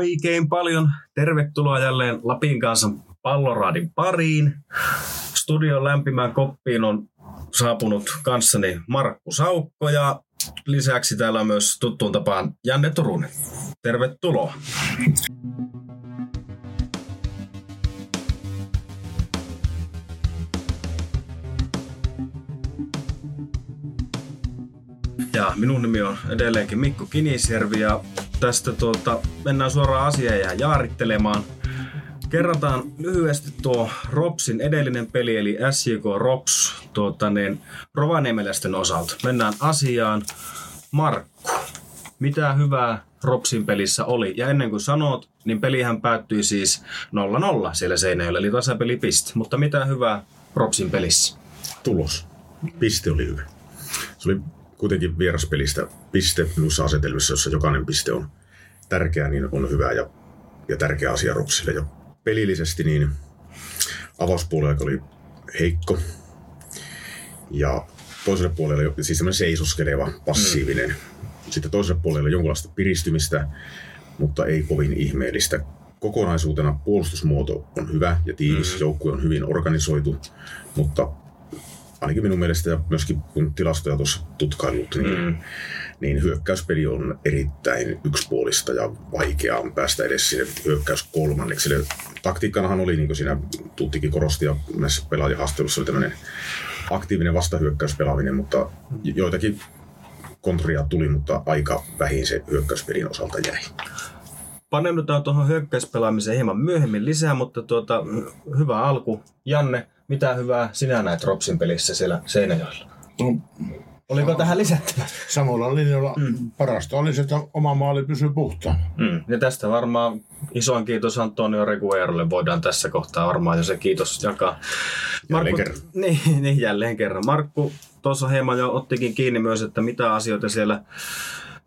oikein paljon. Tervetuloa jälleen Lapin kanssa palloraadin pariin. Studion lämpimään koppiin on saapunut kanssani Markku Saukko ja lisäksi täällä on myös tuttuun tapaan Janne Turunen. Tervetuloa. Ja minun nimi on edelleenkin Mikko Kinisjärvi ja tästä tuota, mennään suoraan asiaan ja jaarittelemaan. Kerrataan lyhyesti tuo Ropsin edellinen peli, eli SJK Rops tuota, niin, Rovaniemeläisten osalta. Mennään asiaan. Markku, mitä hyvää Ropsin pelissä oli? Ja ennen kuin sanot, niin pelihän päättyi siis 0-0 siellä Seinäjoella, eli tasapelipiste. Mutta mitä hyvää Ropsin pelissä? Tulos. Piste oli hyvä. Se oli kuitenkin vieraspelistä piste minussa asetelmissa, jossa jokainen piste on tärkeä, niin on hyvä ja, ja tärkeä asia Ropsille. Ja pelillisesti niin avauspuolella oli heikko ja toiselle puolelle siis semmoinen seisoskeleva, passiivinen. Mm. Sitten toiselle puolelle jonkinlaista piristymistä, mutta ei kovin ihmeellistä. Kokonaisuutena puolustusmuoto on hyvä ja tiivis, mm. joukkue on hyvin organisoitu, mutta ainakin minun mielestä ja myöskin kun tilastoja tuossa tutkailut, niin, mm. niin hyökkäyspeli on erittäin yksipuolista ja vaikeaa päästä edes sinne hyökkäys kolmanneksi. taktiikkanahan oli, niin kuin siinä Tuttikin korosti ja näissä pelaajahaastelussa oli tämmöinen aktiivinen vastahyökkäyspelaaminen, mutta joitakin kontria tuli, mutta aika vähin se hyökkäyspelin osalta jäi. Paneudutaan tuohon hyökkäyspelaamiseen hieman myöhemmin lisää, mutta tuota, hyvä alku. Janne, mitä hyvää sinä näet Ropsin pelissä siellä Seinäjoella? No, Oliko tähän lisättävä? Samalla linjalla mm. parasta oli se, että oma maali pysyy puhtaana. Mm. Ja tästä varmaan isoin kiitos Antonio Reguerolle voidaan tässä kohtaa varmaan jo se kiitos jakaa. Markku, jälleen kerran. Niin, niin, jälleen kerran. Markku tuossa hieman jo ottikin kiinni myös, että mitä asioita siellä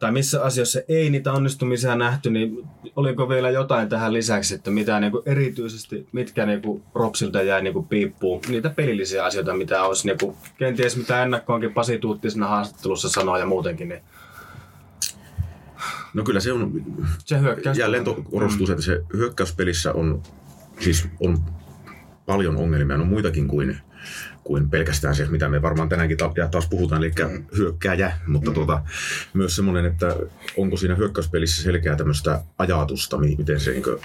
tai missä asioissa ei niitä onnistumisia nähty, niin oliko vielä jotain tähän lisäksi, että mitä niin kuin erityisesti, mitkä niin kuin Ropsilta jäi niin kuin piippuun, niitä pelillisiä asioita, mitä olisi niin kuin, kenties mitä ennakkoonkin Pasi Tuutti siinä haastattelussa sanoi ja muutenkin, niin No kyllä se on, se hyökkäys. jälleen korostuu, mm. että se hyökkäyspelissä on, siis on paljon ongelmia, on muitakin kuin kuin pelkästään se, mitä me varmaan tänäänkin taas puhutaan, eli mm. hyökkääjä, mutta mm. tuota, myös semmoinen, että onko siinä hyökkäyspelissä selkeää tämmöistä ajatusta, miten se niin kuin,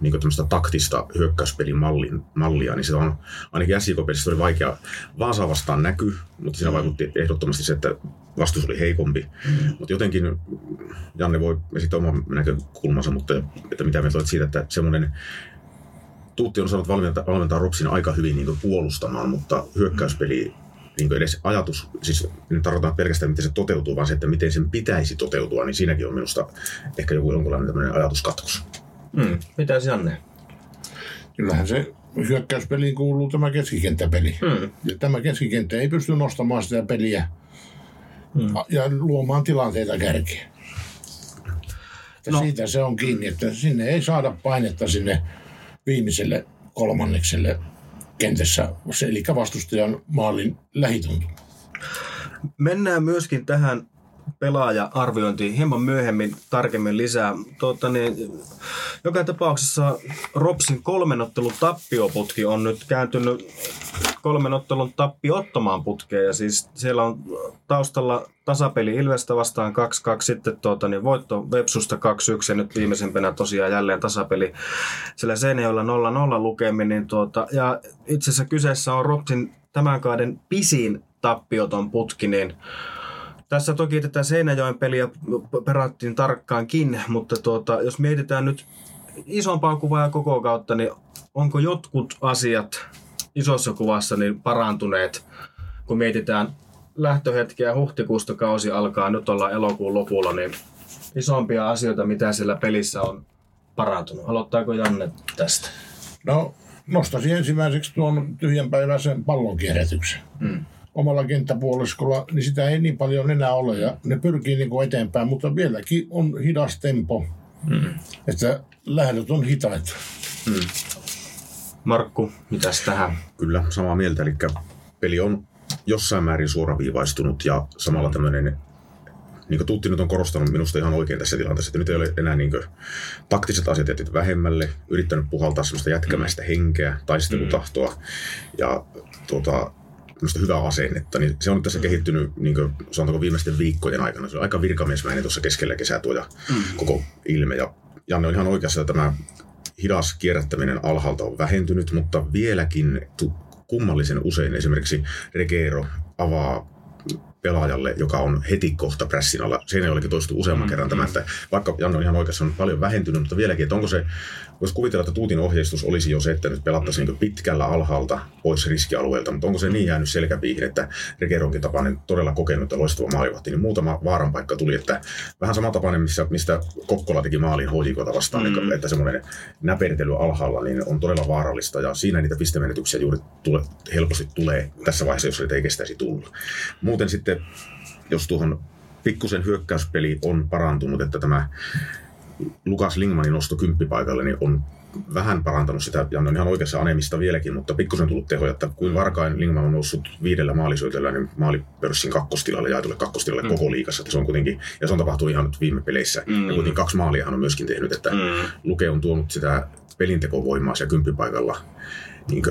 niin tämmöistä taktista hyökkäyspelin mallin, mallia, niin se on ainakin SJK-pelissä oli vaikea. Vaasa vastaan näky, mutta siinä mm. vaikutti ehdottomasti se, että vastus oli heikompi. Mm. Mutta jotenkin Janne voi esittää oman näkökulmansa, mutta että mitä mieltä olet siitä, että semmoinen Tuutti on saanut valmentaa, valmentaa Ropsin aika hyvin niin puolustamaan, mutta hyökkäyspeli niin edes ajatus, siis nyt tarkoitan pelkästään miten se toteutuu, vaan se, että miten sen pitäisi toteutua, niin siinäkin on minusta ehkä joku jonkunlainen tämmöinen ajatuskatkos. Hmm. Mitä Janne? Kyllähän se hyökkäyspeliin kuuluu tämä keskikenttäpeli. Hmm. Ja tämä keskikenttä ei pysty nostamaan sitä peliä hmm. ja luomaan tilanteita kärkeä. No. Siitä se on kiinni, että sinne ei saada painetta sinne viimeiselle kolmannekselle kentässä, eli vastustajan maalin lähituntu. Mennään myöskin tähän pelaaja-arviointiin hieman myöhemmin tarkemmin lisää. Tuota, niin, joka tapauksessa Ropsin kolmenottelun tappioputki on nyt kääntynyt kolmenottelun tappiottomaan putkeen. Ja siis siellä on taustalla tasapeli Ilvestä vastaan 2-2, sitten tuota, niin voitto Vepsusta 2-1 ja nyt viimeisempänä tosiaan jälleen tasapeli sillä Seinäjoella 0-0 lukemin. Niin tuota, ja itse asiassa kyseessä on Ropsin tämän kauden pisin tappioton putki, niin tässä toki tätä Seinäjoen peliä perattiin tarkkaankin, mutta tuota, jos mietitään nyt isompaa kuvaa ja koko kautta, niin onko jotkut asiat isossa kuvassa niin parantuneet, kun mietitään lähtöhetkeä huhtikuusta kausi alkaa, nyt ollaan elokuun lopulla, niin isompia asioita, mitä siellä pelissä on parantunut. Aloittaako Janne tästä? No, nostaisin ensimmäiseksi tuon tyhjänpäiväisen pallonkierrätyksen. Mm omalla kenttäpuoliskolla, niin sitä ei niin paljon enää ole ja ne pyrkii niin kuin eteenpäin, mutta vieläkin on hidas tempo, mm. että lähdöt on hitaita. Mm. Markku, mitäs tähän? Kyllä, samaa mieltä, eli peli on jossain määrin suoraviivaistunut ja samalla tämmöinen niin kuin Tutti nyt on korostanut minusta ihan oikein tässä tilanteessa, että nyt ei ole enää niin kuin, taktiset asiat jätit vähemmälle, yrittänyt puhaltaa sellaista jätkämäistä henkeä, taistelutahtoa ja tuota, hyvää asennetta, niin se on tässä kehittynyt niin kuin, sanotaanko viimeisten viikkojen aikana. Se on aika virkamiesmäinen tuossa keskellä kesää tuo ja mm. koko ilme. Ja Janne on ihan oikeassa, että tämä hidas kierrättäminen alhaalta on vähentynyt, mutta vieläkin kummallisen usein esimerkiksi Regero avaa pelaajalle, joka on heti kohta pressin alla. Siinä jollekin toistuu useamman mm, kerran tämä, että vaikka Janne on ihan oikeassa, on paljon vähentynyt, mutta vieläkin, että onko se, voisi kuvitella, että Tuutin ohjeistus olisi jo se, että nyt pelattaisiin niin pitkällä alhaalta pois riskialueelta, mutta onko se niin jäänyt selkäpiihin, että Regeronkin tapainen todella kokenut ja loistava maalivahti, niin muutama vaaran paikka tuli, että vähän sama tapainen, missä, mistä Kokkola teki maalin HJKta vastaan, mm. että semmoinen näpertely alhaalla niin on todella vaarallista ja siinä niitä pistemenetyksiä juuri tule, helposti tulee tässä vaiheessa, jos ei kestäisi tulla. Muuten sitten jos tuohon pikkusen hyökkäyspeli on parantunut, että tämä Lukas Lingmanin nosto kymppipaikalle niin on vähän parantanut sitä, ja on ihan oikeassa anemista vieläkin, mutta pikkusen tullut tehoja, että kuin varkain Lingman on noussut viidellä maalisyötöllä, niin maalipörssin kakkostilalle, jaetulle kakkostilalle mm. koko liikassa, että se on kuitenkin, ja se on tapahtunut ihan nyt viime peleissä, mm. ja kuitenkin kaksi maalia hän on myöskin tehnyt, että mm. Luke on tuonut sitä pelintekovoimaa siellä kymppipaikalla niin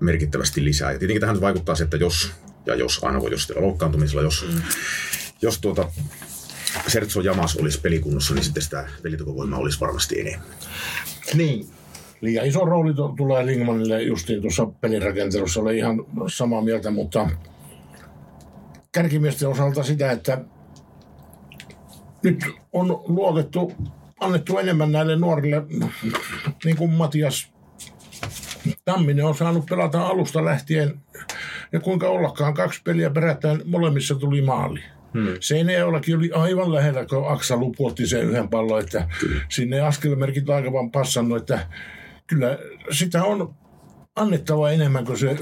merkittävästi lisää. Ja tietenkin tähän vaikuttaa se, että jos ja jos aina voi jos loukkaantumisella, jos, mm. jos tuota Sertso Jamas olisi pelikunnossa, niin sitten sitä pelitekovoimaa olisi varmasti enemmän. Niin. Liian iso rooli to- tulee Lingmanille justiin tuossa pelirakentelussa, olen ihan samaa mieltä, mutta kärkimiesten osalta sitä, että nyt on luotettu, annettu enemmän näille nuorille, niin kuin Matias Tamminen on saanut pelata alusta lähtien ja kuinka ollakaan kaksi peliä perättäen molemmissa tuli maali. Hmm. Seinäjoellakin oli aivan lähellä, kun Aksa lupuotti sen yhden pallon, että kyllä. sinne askelmerkit aika vaan passannut, että kyllä sitä on annettava enemmän kuin se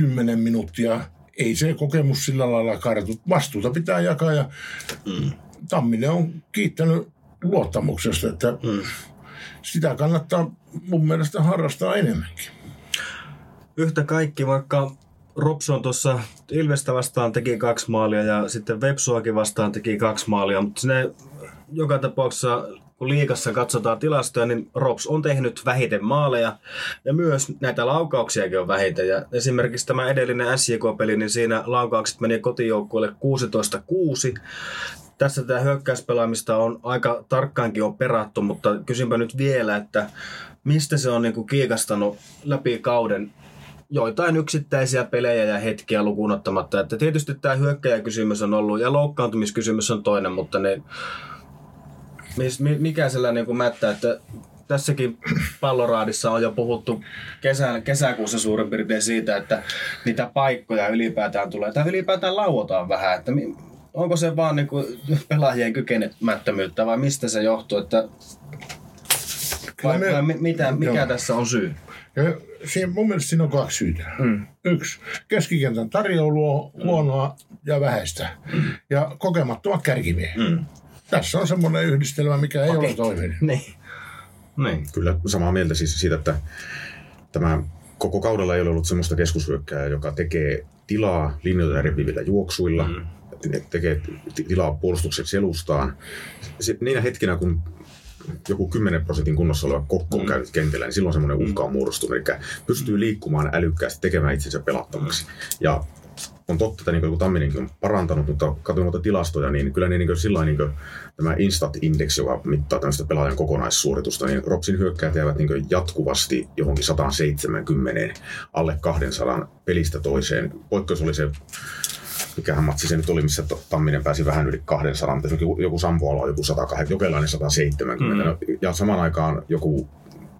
6-10 minuuttia. Ei se kokemus sillä lailla kartu. Vastuuta pitää jakaa ja hmm. Tamminen on kiittänyt luottamuksesta, että hmm. sitä kannattaa mun mielestä harrastaa enemmänkin yhtä kaikki, vaikka Robson tuossa Ilvestä vastaan teki kaksi maalia ja sitten Vepsuakin vastaan teki kaksi maalia, mutta sinne joka tapauksessa kun liikassa katsotaan tilastoja, niin Rops on tehnyt vähiten maaleja ja myös näitä laukauksiakin on vähiten. Ja esimerkiksi tämä edellinen SJK-peli, niin siinä laukaukset meni kotijoukkueelle 16-6. Tässä tämä hyökkäyspelaamista on aika tarkkaankin on perattu, mutta kysynpä nyt vielä, että mistä se on niin kiikastanut läpi kauden joitain yksittäisiä pelejä ja hetkiä lukuun ottamatta. Että tietysti tämä hyökkäjäkysymys on ollut ja loukkaantumiskysymys on toinen, mutta ne, mikä sellainen niin mättä, että tässäkin palloraadissa on jo puhuttu kesän, kesäkuussa suurin piirtein siitä, että niitä paikkoja ylipäätään tulee, tai ylipäätään lauotaan vähän, että onko se vaan niin kuin pelaajien kykenemättömyyttä vai mistä se johtuu, että vai, vai mitä, mikä Joo. tässä on syy? Ja siinä, mun mielestä siinä on kaksi syytä. Mm. Yksi, keskikentän tarjoulu on mm. huonoa ja vähäistä. Mm. Ja kokemattomat kärkimiehet. Mm. Tässä on semmoinen yhdistelmä, mikä ei okay. ole toiminut. Niin. niin. Kyllä samaa mieltä siis siitä, että tämä koko kaudella ei ole ollut semmoista keskushyökkää, joka tekee tilaa linjoita revivillä juoksuilla, mm. tekee tilaa puolustuksen selustaan. Sitten niinä hetkinä, kun joku 10 prosentin kunnossa oleva kokko on mm. käynyt kentällä, niin silloin semmoinen uhka on muodostunut. Eli pystyy liikkumaan älykkäästi, tekemään itsensä pelattavaksi. Ja on totta, että niin kuin Tamminenkin on parantanut, mutta katsoin noita tilastoja, niin kyllä niin, niin sillä niin tämä Instat-index, joka mittaa tämmöistä pelaajan kokonaissuoritusta, niin Ropsin hyökkäät jäävät niin jatkuvasti johonkin 170 alle 200 pelistä toiseen. Poikkeus oli se mikähän matsi se nyt oli, missä Tamminen pääsi vähän yli 200, mutta joku Sampoala on joku 180, jokelainen 170. Mm. Ja samaan aikaan joku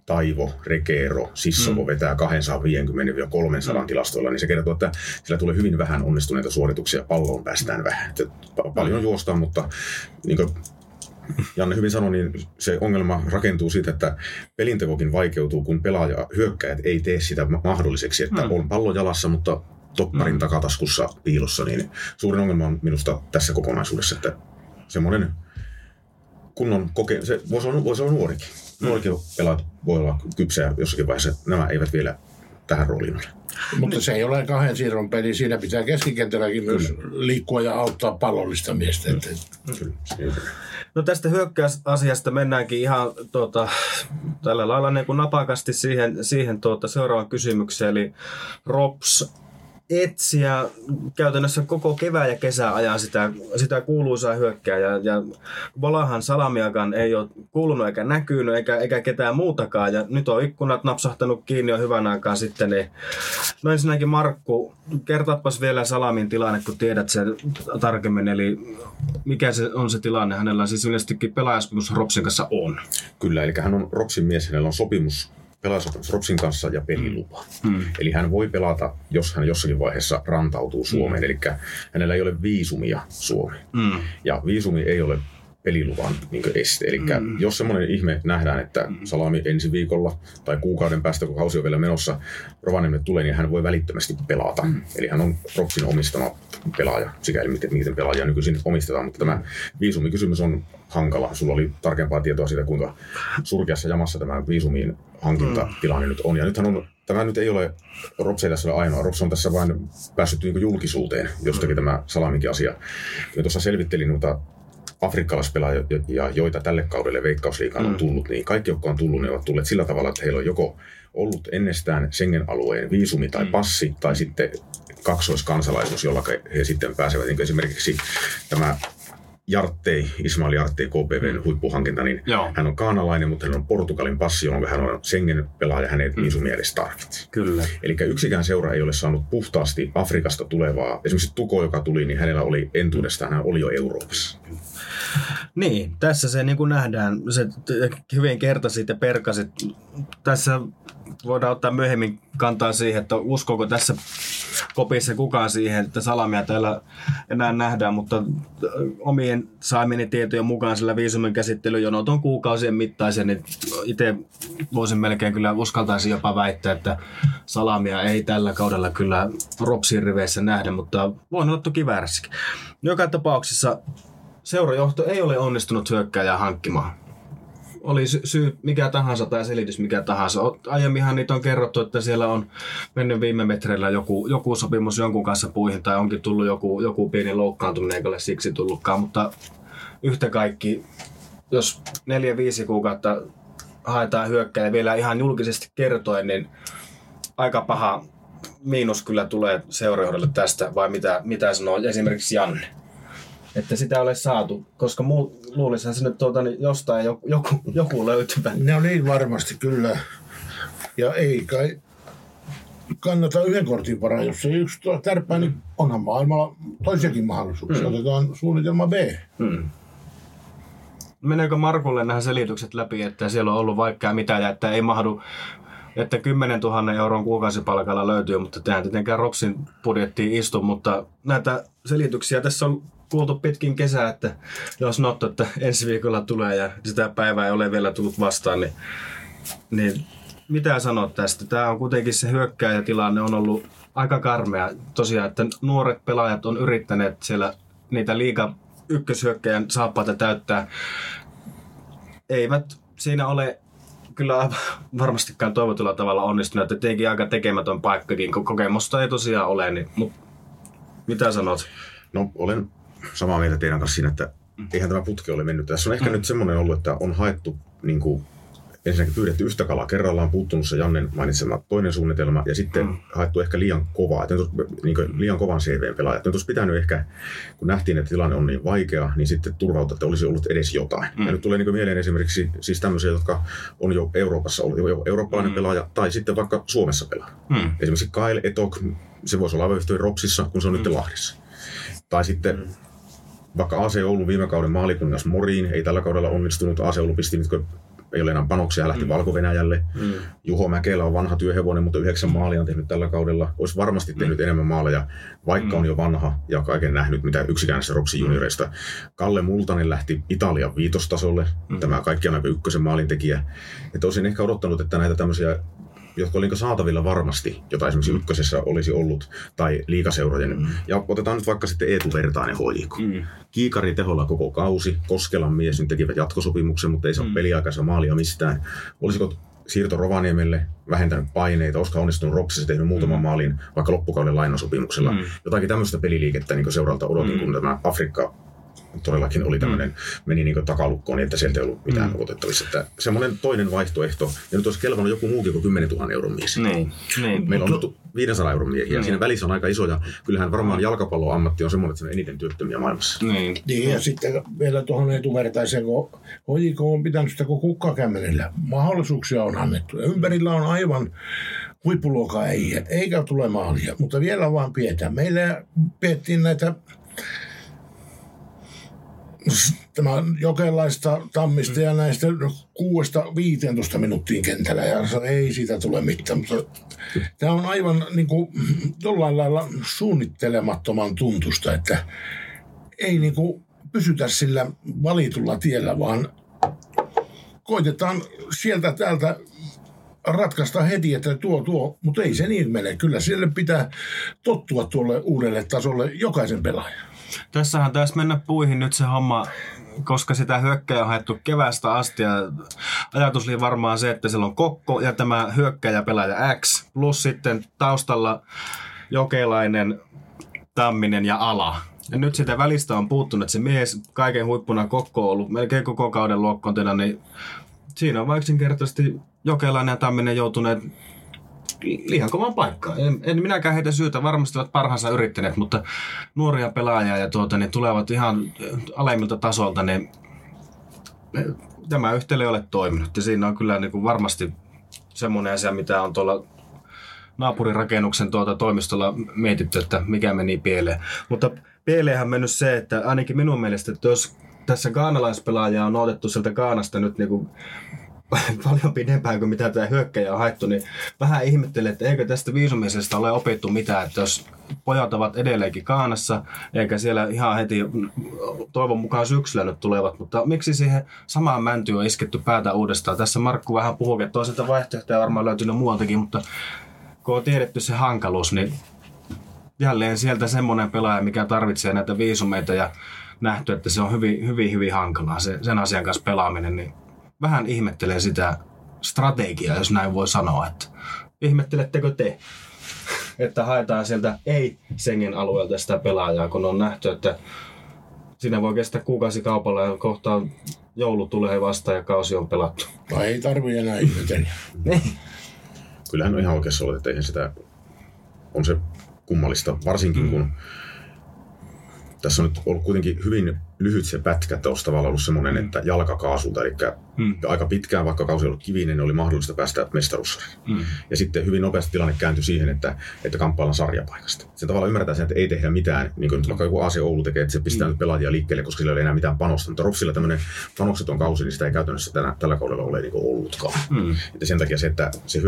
Taivo, Rekeero, Sissovo mm. vetää 250-300 mm. tilastoilla, niin se kertoo, että sillä tulee hyvin vähän onnistuneita suorituksia, palloon päästään vähän. Että paljon mm. juostaan, mutta niin kuin Janne hyvin sanoi, niin se ongelma rakentuu siitä, että pelintekokin vaikeutuu, kun pelaaja, hyökkäjät ei tee sitä mahdolliseksi, että mm. on pallo jalassa, mutta topparin mm. takataskussa piilossa, niin suurin ongelma on minusta tässä kokonaisuudessa, että semmoinen kunnon koke... Se voisi olla, voisi olla nuorikin. Mm. Nuorikin pelaat voi olla kypsää jossakin vaiheessa. Nämä eivät vielä tähän rooliin ole. Mutta se ei ole kahden siirron peli. Siinä pitää keskikentälläkin myös liikkua ja auttaa pallollista miestä. Että Kyllä. on. No tästä hyökkäysasiasta mennäänkin ihan tuota, tällä lailla niin kuin napakasti siihen, siihen tuota, seuraavaan kysymykseen. Eli Rops etsiä käytännössä koko kevään ja kesän ajan sitä, sitä kuuluisaa hyökkää. Ja, ja Valahan Salamiakan ei ole kuulunut eikä näkynyt eikä, eikä ketään muutakaan. Ja nyt on ikkunat napsahtanut kiinni jo hyvän aikaa sitten. Niin... No ensinnäkin Markku, kertaapas vielä Salamin tilanne, kun tiedät sen tarkemmin. Eli mikä se on se tilanne? Hänellä siis yleisestikin pelaajasopimus Ropsin kanssa on. Kyllä, eli hän on Ropsin mies, hänellä on sopimus pelaajasopimus Ropsin kanssa ja pelilupa. Hmm. Eli hän voi pelata, jos hän jossakin vaiheessa rantautuu Suomeen. Eli hänellä ei ole viisumia Suomeen. Mm. Ja viisumi ei ole peliluvan niin este. Eli mm. jos semmoinen ihme nähdään, että Salami ensi viikolla tai kuukauden päästä, kun kausi on vielä menossa, Rovaniemelle tulee, niin hän voi välittömästi pelata. Mm. Eli hän on Ropsin omistama pelaaja, sikäli miten, miten pelaajia nykyisin omistetaan. Mutta tämä viisumikysymys on hankala. Sulla oli tarkempaa tietoa siitä, kuinka surkeassa jamassa tämä viisumiin hankintatilanne nyt on. Ja nythän on, tämä nyt ei ole, Rops ei tässä ole ainoa. Rops on tässä vain päässyt niin julkisuuteen jostakin tämä Salaminkin asia. Ja tuossa selvittelin noita afrikkalaispelaajia, ja joita tälle kaudelle Veikkausliigaan on tullut, niin kaikki, jotka on tullut, ne ovat tulleet sillä tavalla, että heillä on joko ollut ennestään Schengen-alueen viisumi tai passi, tai sitten kaksoiskansalaisuus, jolla he sitten pääsevät. Niin esimerkiksi tämä Jarttei, Ismail Jarttei, KPVn huippuhankinta, niin Joo. hän on kaanalainen, mutta hän on Portugalin passi, jolloin hän on Schengen-pelaaja, hän ei viisumia edes tarvitse. Kyllä. Eli yksikään seura ei ole saanut puhtaasti Afrikasta tulevaa. Esimerkiksi Tuko, joka tuli, niin hänellä oli entuudestaan, hän oli jo Euroopassa. Niin, tässä se niin kuin nähdään, se hyvin kertasit ja perkasit. Tässä voidaan ottaa myöhemmin kantaa siihen, että uskoako tässä kopissa kukaan siihen, että salamia täällä enää nähdään, mutta äh, omien saamieni tietojen mukaan sillä viisumin käsittelyjonot on kuukausien mittaisia, niin itse voisin melkein kyllä uskaltaisin jopa väittää, että salamia ei tällä kaudella kyllä Ropsin riveissä nähdä, mutta voin olla toki väärässäkin. Joka tapauksessa seurajohto ei ole onnistunut hyökkääjää hankkimaan. Oli sy- syy mikä tahansa tai selitys mikä tahansa. Aiemminhan niitä on kerrottu, että siellä on mennyt viime metreillä joku, joku sopimus jonkun kanssa puihin tai onkin tullut joku, joku pieni loukkaantuminen eikä ole siksi tullutkaan, mutta yhtä kaikki, jos neljä viisi kuukautta haetaan hyökkäjä vielä ihan julkisesti kertoen, niin aika paha miinus kyllä tulee seurajohdolle tästä, vai mitä, mitä sanoo esimerkiksi Janne? Että sitä ei ole saatu, koska luulisin se nyt tuota, niin jostain joku, joku, joku löytyvän. ne on niin varmasti kyllä. Ja ei kai kannata yhden kortin varaa, jos ei yksi tärppää, niin onhan maailmalla toisiakin mahdollisuuksia. Otetaan suunnitelma B. Hmm. Meneekö Markulle nämä selitykset läpi, että siellä on ollut vaikka mitä ja että ei mahdu, että 10 000 euron kuukausipalkalla löytyy, mutta tähän tietenkään Ropsin budjettiin istu, mutta näitä selityksiä tässä on kuultu pitkin kesää, että jos Notto, että ensi viikolla tulee ja sitä päivää ei ole vielä tullut vastaan, niin, niin mitä sanot tästä? Tämä on kuitenkin se hyökkääjätilanne on ollut aika karmea. Tosiaan, että nuoret pelaajat on yrittäneet siellä niitä liiga ykköshyökkäjän saappaita täyttää. Eivät siinä ole kyllä varmastikaan toivotulla tavalla onnistuneet. että Tietenkin aika tekemätön paikkakin, kun kokemusta ei tosiaan ole. Niin, mut, mitä sanot? No olen samaa mieltä teidän kanssa siinä, että eihän tämä putki ole mennyt. Tässä on ehkä mm. nyt semmoinen ollut, että on haettu niin kuin, ensinnäkin pyydetty yhtä kalaa kerrallaan, puuttunut se Jannen mainitsema toinen suunnitelma ja sitten mm. haettu ehkä liian kovaa, että nyt olisi, niin kuin, liian kovan CVn pelaajat. Nyt olisi pitänyt ehkä, kun nähtiin, että tilanne on niin vaikea, niin sitten turvautua, että olisi ollut edes jotain. Mm. Ja nyt tulee niin kuin mieleen esimerkiksi siis tämmöisiä, jotka on jo Euroopassa ollut, jo eurooppalainen mm. pelaaja tai sitten vaikka Suomessa pelaa. Hmm. Esimerkiksi Kyle Etok, se voisi olla aivan Ropsissa, kun se on nyt Lahdessa. Tai sitten mm. Vaikka AC Oulun viime kauden maalikuningas Moriin, ei tällä kaudella onnistunut. AC Oulu pisti nyt, ei ole enää panoksia, lähti mm. Valko-Venäjälle. Mm. Juho Mäkelä on vanha työhevonen, mutta yhdeksän maalia on tehnyt tällä kaudella. Olisi varmasti tehnyt mm. enemmän maaleja, vaikka mm. on jo vanha ja kaiken nähnyt, mitä yksikään näistä Ropsin junioreista. Kalle Multanen lähti Italian viitostasolle, mm. tämä kaikkiaan aika ykkösen maalintekijä. Että olisin ehkä odottanut, että näitä tämmöisiä jotka oli niin saatavilla varmasti, jota esimerkiksi ykkösessä olisi ollut, tai liikaseurojen. Mm. Ja otetaan nyt vaikka sitten Eetu Vertainen hoiko. Mm. Kiikari teholla koko kausi, Koskelan mies nyt tekivät jatkosopimuksen, mutta ei saa mm. peliaikaisen maalia mistään. Olisiko siirto Rovaniemelle, vähentänyt paineita, Oska onnistunut Ropsissa, tehnyt muutaman mm. maalin vaikka loppukauden lainasopimuksella. Mm. Jotakin tämmöistä peliliikettä niin seuralta odotin, mm. kun tämä Afrikka todellakin oli tämmöinen, mm. meni niin takalukkoon niin, että sieltä ei ollut mitään mm. otettavissa. Että semmoinen toinen vaihtoehto, ja nyt olisi kelvannut joku muukin kuin 10 000 euron mies. Niin. niin. Meillä on 500 euron miehiä, niin. siinä välissä on aika iso, ja kyllähän varmaan jalkapalloammatti on semmoinen, että se on eniten työttömiä maailmassa. Niin. niin ja sitten vielä tuohon etuvertaiseen, kun HJK on pitänyt sitä kuin kukkakämmenellä. Mahdollisuuksia on annettu, ja ympärillä on aivan huippuluokan ei, eikä tule maalia, mutta vielä vaan pidetään. Meillä piettiin näitä tämä jokelaista tammista ja näistä kuudesta 15 minuuttiin kentällä ja ei siitä tule mitään. Mutta tämä on aivan niin kuin, jollain lailla suunnittelemattoman tuntusta, että ei niin kuin pysytä sillä valitulla tiellä, vaan koitetaan sieltä täältä ratkaista heti, että tuo, tuo, mutta ei se niin mene. Kyllä sille pitää tottua tuolle uudelle tasolle jokaisen pelaajan. Tässähän taisi mennä puihin nyt se homma, koska sitä hyökkäjä on haettu kevästä asti ja ajatus oli varmaan se, että siellä on Kokko ja tämä hyökkäjä pelaaja X plus sitten taustalla Jokelainen, Tamminen ja Ala. Ja nyt sitä välistä on puuttunut, että se mies kaiken huippuna Kokko on ollut melkein koko kauden luokkontena, niin siinä on vaikka yksinkertaisesti Jokelainen ja Tamminen joutuneet liian kovan paikkaan. En, en minäkään heitä syytä, varmasti ovat parhaansa yrittäneet, mutta nuoria pelaajia ja tuota, niin tulevat ihan alemmilta tasolta, niin tämä yhtälö ei ole toiminut. Ja siinä on kyllä niin kuin varmasti semmoinen asia, mitä on tuolla naapurirakennuksen tuota toimistolla mietitty, että mikä meni pieleen. Mutta pieleenhän mennyt se, että ainakin minun mielestä, että jos tässä gaanalaispelaajaa on otettu sieltä Gaanasta nyt niin kuin paljon pidempään kuin mitä tämä hyökkäjä on haettu, niin vähän ihmettelen, että eikö tästä viisumisesta ole opittu mitään, että jos pojat ovat edelleenkin Kaanassa, eikä siellä ihan heti toivon mukaan syksyllä nyt tulevat, mutta miksi siihen samaan mäntyyn on isketty päätä uudestaan? Tässä Markku vähän puhuu, että toiselta vaihtoehtoja varmaan löytynyt muualtakin, mutta kun on tiedetty se hankaluus, niin jälleen sieltä semmoinen pelaaja, mikä tarvitsee näitä viisumeita ja nähty, että se on hyvin, hyvin, hyvin hankalaa se, sen asian kanssa pelaaminen, niin vähän ihmettelen sitä strategiaa, jos näin voi sanoa. Että ihmettelettekö te, että haetaan sieltä ei-Sengen alueelta sitä pelaajaa, kun on nähty, että siinä voi kestää kuukausi kaupalla ja kohta joulu tulee vasta ja kausi on pelattu. No ei tarvitse enää ihmetellä. Niin. Kyllähän on ihan oikeassa ollut, että eihän sitä, on se kummallista, varsinkin mm. kun tässä on nyt ollut kuitenkin hyvin lyhyt se pätkä, että olisi tavallaan ollut semmoinen, mm. että jalkakaasulta, eli mm. aika pitkään, vaikka kausi oli kivinen, niin oli mahdollista päästä mestaruussarjaan. Mm. Ja sitten hyvin nopeasti tilanne kääntyi siihen, että, että kamppaillaan sarjapaikasta. Sen tavalla ymmärretään sen, että ei tehdä mitään, niin kuin nyt vaikka joku Aasia Oulu tekee, että se pistää mm. nyt pelaajia liikkeelle, koska sillä ei ole enää mitään panosta. Mutta Ropsilla tämmöinen panokseton kausi, niin sitä ei käytännössä tänä, tällä kaudella ole niin ollutkaan. Mm. Että sen takia se, että se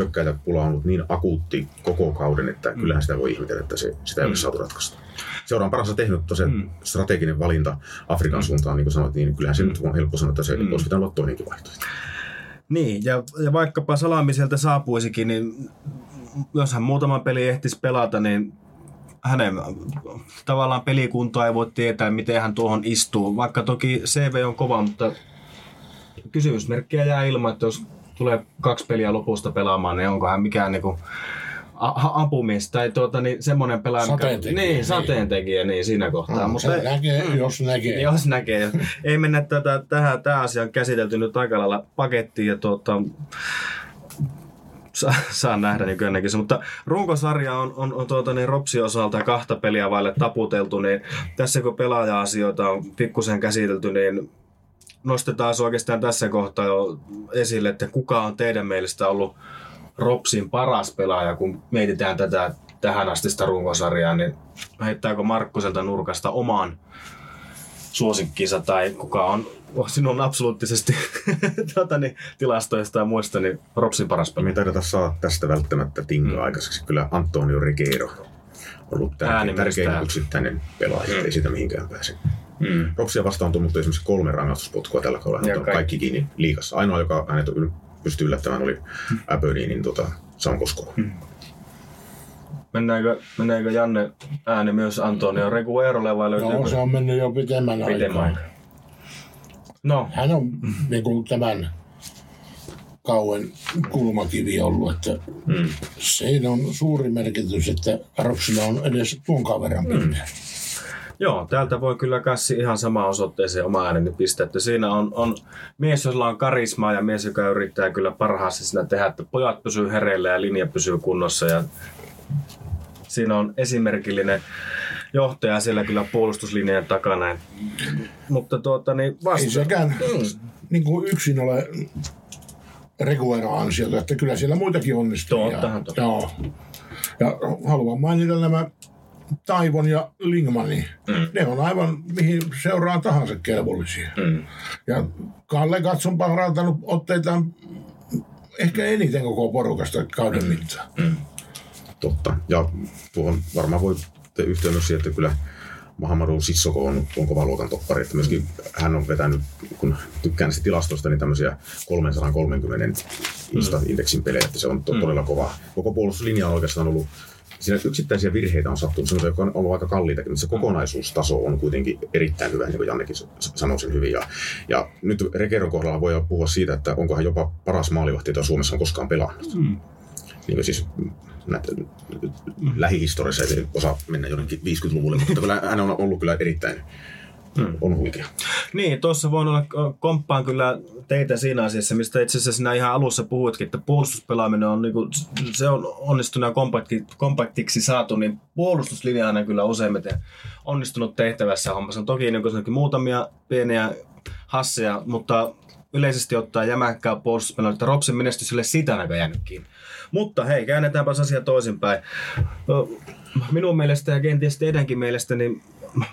pula on ollut niin akuutti koko kauden, että mm. kyllähän sitä voi ihmetellä, että se, sitä ei ole mm. saatu ratkaista seuraan paransa tehnyt tosiaan mm. strateginen valinta Afrikan mm. suuntaan, niin kuin sanoit, niin kyllähän se mm. nyt on helppo sanoa, että se mm. olisi pitänyt olla toinenkin vaihtoehto. Niin, ja, ja vaikkapa Salami sieltä saapuisikin, niin jos hän muutaman peli ehtisi pelata, niin hänen tavallaan pelikuntoa ei voi tietää, miten hän tuohon istuu. Vaikka toki CV on kova, mutta kysymysmerkkiä jää ilman, että jos tulee kaksi peliä lopusta pelaamaan, niin onko hän mikään niin kuin apumies tai tuota, niin semmoinen pelaaja, sateentekijä, niin, niin, sateentekijä niin siinä kohtaa. Mm, mutta, näkee, mm, jos näkee. Jos näkee. Ei mennä tätä, tähän, tämä asia on käsitelty nyt aika lailla pakettiin ja tuota, saa, saa nähdä nykyäänkin. Mutta runkosarja on, on, on tuota, niin Ropsi osalta kahta peliä vaille taputeltu, niin tässä kun pelaaja-asioita on pikkusen käsitelty, niin nostetaan oikeastaan tässä kohtaa jo esille, että kuka on teidän mielestä ollut Ropsin paras pelaaja, kun mietitään tätä tähän asti sitä runkosarjaa, niin heittääkö Markkoselta nurkasta omaan suosikkinsa tai kuka on sinun absoluuttisesti tuota, niin, tilastoista ja muista, niin Ropsin paras pelaaja. Me taideta saa tästä välttämättä tinga mm. aikaiseksi. Kyllä Antonio Rigeiro on ollut tärkein, tärkein yksittäinen pelaaja, mm. ei sitä mihinkään pääse. Mm. Ropsia vastaan on tullut esimerkiksi kolme rangaistuspotkua tällä kaudella, kaikki. kaikki kiinni liikassa. Ainoa, joka hänet on pystyi yllättämään, oli Aberdeenin tota, Sankosko. Hmm. Mennäänkö, mennäänkö Janne ääni myös Antonio Reguerolle vai löytyykö? No, se on mennyt jo pitemmän, pitemmän aikaa. No. Hän on niin kuin tämän kauan kulmakivi ollut, että mm. siinä on suuri merkitys, että Ropsilla on edes tuon verran mm. Joo, täältä voi kyllä kassi ihan sama osoitteeseen oma ääneni pistää, että siinä on, on mies, jolla on karismaa ja mies, joka yrittää kyllä parhaassa siinä tehdä, että pojat pysyy hereillä ja linja pysyy kunnossa ja siinä on esimerkillinen johtaja siellä kyllä puolustuslinjan takana. Mutta tuota, niin vasta... Ei sekään mm. niin kuin yksin ole Reguero ansiota, että kyllä siellä muitakin onnistuu. Totta, ja, totta. Joo. Ja haluan mainita nämä Taivon ja Lingmani. Mm. Ne on aivan mihin seuraa tahansa kelvollisia. Mm. Ja Kalle Katson parantanut otteita ehkä eniten koko porukasta kauden mm. mittaan. Mm. Totta. Ja tuohon varmaan voi yhteen myös siihen, että kyllä Mahamadou Sissoko on, on kova luokan toppari. Että myöskin hän on vetänyt, kun tykkään näistä tilastoista, niin tämmöisiä 330 Insta-indeksin pelejä, että se on to, mm. todella kova. Koko puolustuslinja on oikeastaan ollut siinä yksittäisiä virheitä on sattunut, semmoisia, jotka on ollut aika kalliita, mutta se kokonaisuustaso on kuitenkin erittäin hyvä, niin kuin Jannekin sanoi sen hyvin. Ja, ja nyt Rekeron kohdalla voi puhua siitä, että onko hän jopa paras maalivahti, jota Suomessa on koskaan pelannut. Mm. Niin siis näitä lähihistoriassa ei osaa mennä jonnekin 50-luvulle, mutta kyllä hän on ollut kyllä erittäin Hmm. on huikea. Niin, tuossa voin olla komppaan kyllä teitä siinä asiassa, mistä itse asiassa sinä ihan alussa puhuitkin, että puolustuspelaaminen on, niin kuin, se on onnistunut ja kompakti, kompaktiksi saatu, niin puolustuslinjahan on kyllä useimmiten onnistunut tehtävässä hommassa. On toki niin muutamia pieniä hasseja, mutta yleisesti ottaa jämäkkää puolustuspelaa, että Ropsin menestys sille sitä näkö jäänytkin. Mutta hei, käännetäänpä asia toisinpäin. Minun mielestä ja kenties teidänkin mielestä, niin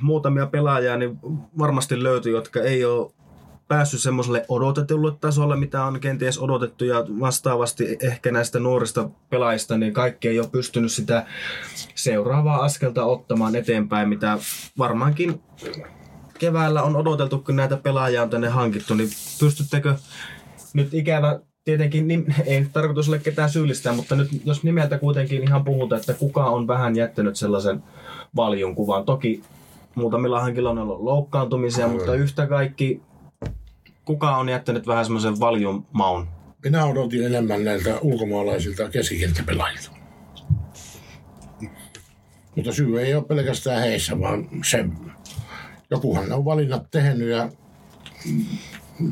muutamia pelaajia niin varmasti löytyy, jotka ei ole päässyt semmoiselle odotetulle tasolle, mitä on kenties odotettu ja vastaavasti ehkä näistä nuorista pelaajista, niin kaikki ei ole pystynyt sitä seuraavaa askelta ottamaan eteenpäin, mitä varmaankin keväällä on odoteltu, kun näitä pelaajia on tänne hankittu, niin pystyttekö nyt ikävä tietenkin, niin, ei tarkoitus ole ketään syyllistää, mutta nyt jos nimeltä kuitenkin ihan puhutaan, että kuka on vähän jättänyt sellaisen valjun kuvan. Toki muutamilla henkilöillä on ollut loukkaantumisia, Aivan. mutta yhtä kaikki, kuka on jättänyt vähän semmoisen valjun maun? Minä odotin enemmän näiltä ulkomaalaisilta keskikenttäpelaajilta. Mutta syy ei ole pelkästään heissä, vaan se, jokuhan on valinnat tehnyt ja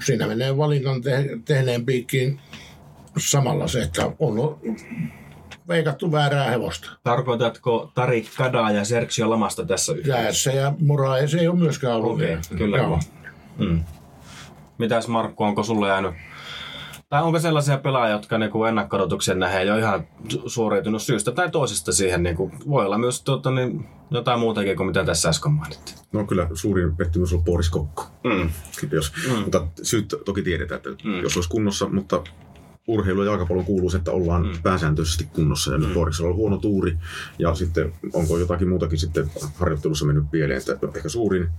siinä menee valinnan te- tehneen piikkiin samalla se, että on veikattu väärää hevosta. Tarkoitatko Tarik Kadaa ja Sergio Lamasta tässä yhteydessä? Jäässä ja Moraes ei ole myöskään ollut. Okei, okay, kyllä. Joo. Mm. Mitäs Markku, onko sulle jäänyt tai onko sellaisia pelaajia, jotka niin ennakkodotuksen nähee jo ihan suoriutunut syystä tai toisesta siihen? Niin kuin, voi olla myös tuota, niin, jotain muutakin kuin mitä tässä äsken mainittiin. No kyllä suurin pettymys on Boris Kokko. Mm. Jos, mm. Mutta syyt toki tiedetään, että mm. jos olisi kunnossa, mutta urheilu ja jalkapallon kuuluu että ollaan mm. pääsääntöisesti kunnossa. Ja nyt mm. On huono tuuri ja sitten onko jotakin muutakin sitten harjoittelussa mennyt pieleen. Että ehkä suurin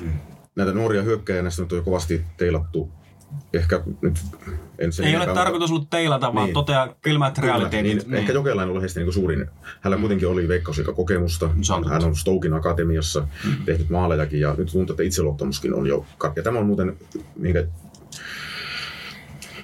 mm. näitä nuoria hyökkäjä näistä nyt on jo kovasti teilattu ehkä nyt en sen Ei ole tarkoitus ollut teilata, niin. vaan toteaa kylmät realiteetit. Niin, niin. Ehkä Jokelainen ollut heistä niin suurin. Hänellä mm. kuitenkin oli kokemusta. Hän on Stokin akatemiassa mm. tehnyt maalejakin ja nyt tuntuu, että itseluottamuskin on jo. Ja tämä on muuten, minkä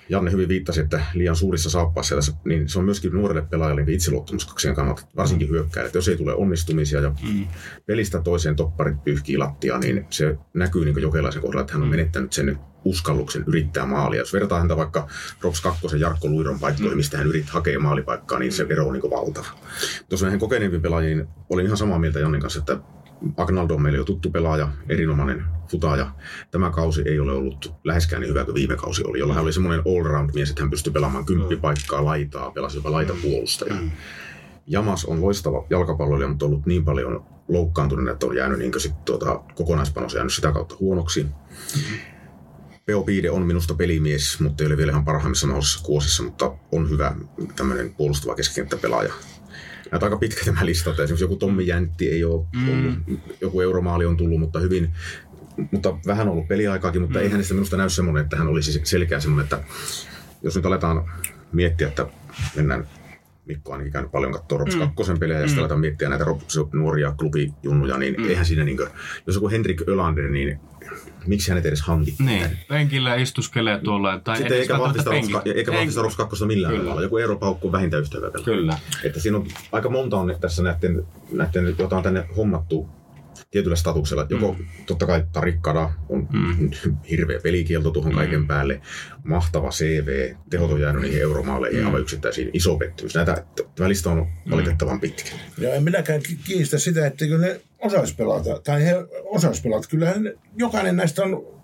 Janne hyvin viittasi, että liian suurissa saappaissa, niin se on myöskin nuorelle pelaajalle niin itseluottamuksien kannalta, varsinkin hyökkääjä. Jos ei tule onnistumisia ja mm. pelistä toiseen topparit pyyhkii lattia, niin se näkyy niin Jokelaisen kohdalla, että hän on menettänyt sen uskalluksen yrittää maalia. Jos vertaa häntä vaikka Rops 2 Jarkko Luiron paikkoihin, mm. mistä hän yrittää hakea maalipaikkaa, niin se ero on niin valtava. Tuossa näihin kokeneempiin pelaajiin olin ihan samaa mieltä Jannin kanssa, että Agnaldo on meille jo tuttu pelaaja, erinomainen futaaja. Tämä kausi ei ole ollut läheskään niin hyvä kuin viime kausi oli, jolla hän oli semmoinen all-round-mies, että hän pystyi pelaamaan kymppipaikkaa, laitaa, pelasi jopa laitapuolustaja. Mm. Jamas on loistava jalkapalloilija, mutta ollut niin paljon loukkaantunut, että on jäänyt niin sit, tuota, kokonaispanos jäänyt sitä kautta huonoksi. Mm. Peo Piide on minusta pelimies, mutta ei ole vielä ihan parhaimmissa mahdollisissa kuosissa, mutta on hyvä tämmöinen puolustava keskikenttäpelaaja. Näitä aika pitkä tämä lista. Esimerkiksi joku Tommi Jäntti ei ole mm. ollut, joku euromaali on tullut, mutta hyvin mutta vähän ollut peliaikaakin, mutta mm. ei hänestä minusta näy semmoinen, että hän olisi selkeä semmoinen, että jos nyt aletaan miettiä, että mennään Mikko on käynyt paljon katsoa Rops 2 pelejä ja sitten aletaan miettiä näitä Rops nuoria klubijunnuja, niin mm. eihän siinä niinkö, jos joku Henrik Ölander, niin miksi hänet edes hankittiin? Niin, penkillä istuskelee tuolla. Tai Sitten eikä vahvista penkin- eikä vahvista Rops 2 millään Kyllä. tavalla. Joku Eero Paukku on vähintään ystävä. Kyllä. Että siinä on aika monta on tässä näiden, näiden jota on tänne hommattu tietyllä statuksella. Joko mm. totta kai Tarikkada on mm. hirveä pelikielto tuohon mm. kaiken päälle, mahtava CV, tehot on jäänyt niihin euromaaleihin mm. aivan yksittäisiin, iso pettymys. Näitä tämä lista on valitettavan pitkä. Ja en minäkään ki- kiistä sitä, etteikö ne osaisi pelata, tai he osaisi pelata. Kyllähän ne- jokainen näistä on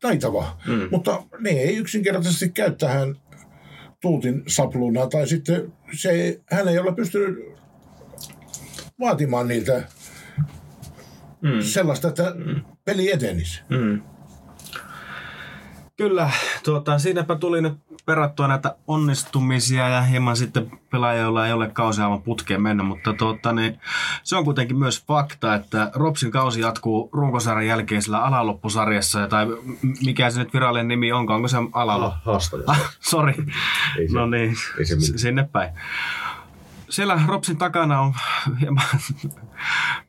taitava, mm. mutta ne ei yksinkertaisesti käy tähän tuutin sapluna, tai sitten se, hän ei ole pystynyt vaatimaan niiltä mm. sellaista, että mm. peli etenisi. Mm. Kyllä, tuota, siinäpä tuli nyt perattua näitä onnistumisia ja hieman sitten pelaajia, joilla ei ole kausi aivan putkeen mennyt, mutta tuota, niin, se on kuitenkin myös fakta, että Ropsin kausi jatkuu runkosarjan jälkeisellä alaloppusarjassa, tai mikä se nyt virallinen nimi onkaan, onko se alaloppu? Haastaja. Ah, sorry. Se- no niin, sinne päin. Siellä Ropsin takana on hieman,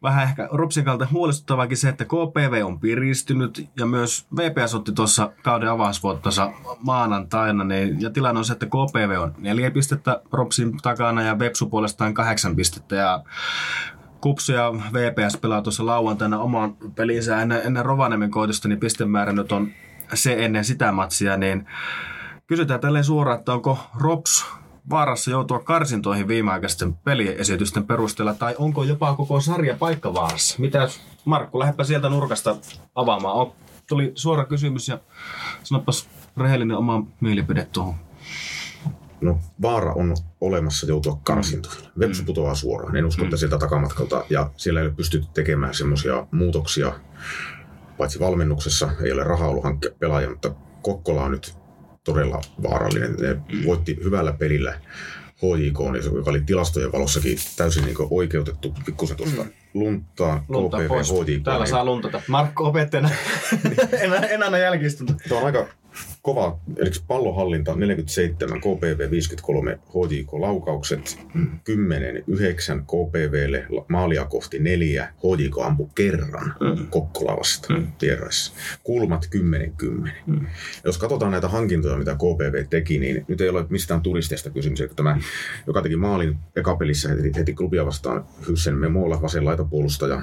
vähän ehkä Ropsin kautta huolestuttavakin se, että KPV on piristynyt ja myös VPS otti tuossa kauden avausvuottansa maanantaina. Niin, ja tilanne on se, että KPV on neljä pistettä Ropsin takana ja Vepsu puolestaan kahdeksan pistettä. Ja Kupsi ja VPS pelaa tuossa lauantaina oman pelinsä ennen, ennen Rovaniemen koitosta, niin pistemäärä nyt on se ennen sitä matsia, niin kysytään tälleen suoraan, että onko Rops vaarassa joutua karsintoihin viimeaikaisten peliesitysten perusteella, tai onko jopa koko sarja paikkavaarassa? Mitä, Markku, lähdepä sieltä nurkasta avaamaan. On, tuli suora kysymys ja sanopas rehellinen oma mielipide tuohon. No, vaara on olemassa joutua karsintoihin. Vepsu putoaa suoraan. En usko, että sieltä takamatkalta. Ja siellä ei ole pystytty tekemään semmoisia muutoksia, paitsi valmennuksessa ei ole rahaa ollut hankkia pelaajia, mutta Kokkola on nyt todella vaarallinen. Ne voitti hyvällä pelillä HJK, niin joka oli tilastojen valossakin täysin niin oikeutettu pikkusen tuosta luntaan, Lunta KPV, pois. HJK. Täällä niin- saa luntata. Markku opettajana. en, en anna jälkistunut. Tämä on aika kova, eli pallohallinta 47, KPV 53, HJK laukaukset 10, 9 KPVlle, maalia kohti 4, HJK ampu kerran mm. Kokkola vastaan mm. vieraissa. Kulmat 10, 10. Mm. Jos katsotaan näitä hankintoja, mitä KPV teki, niin nyt ei ole mistään turisteista kysymys. Että Tämä, joka teki maalin ekapelissä heti, heti klubia vastaan Hyssen Memola, vasen laitapuolustaja,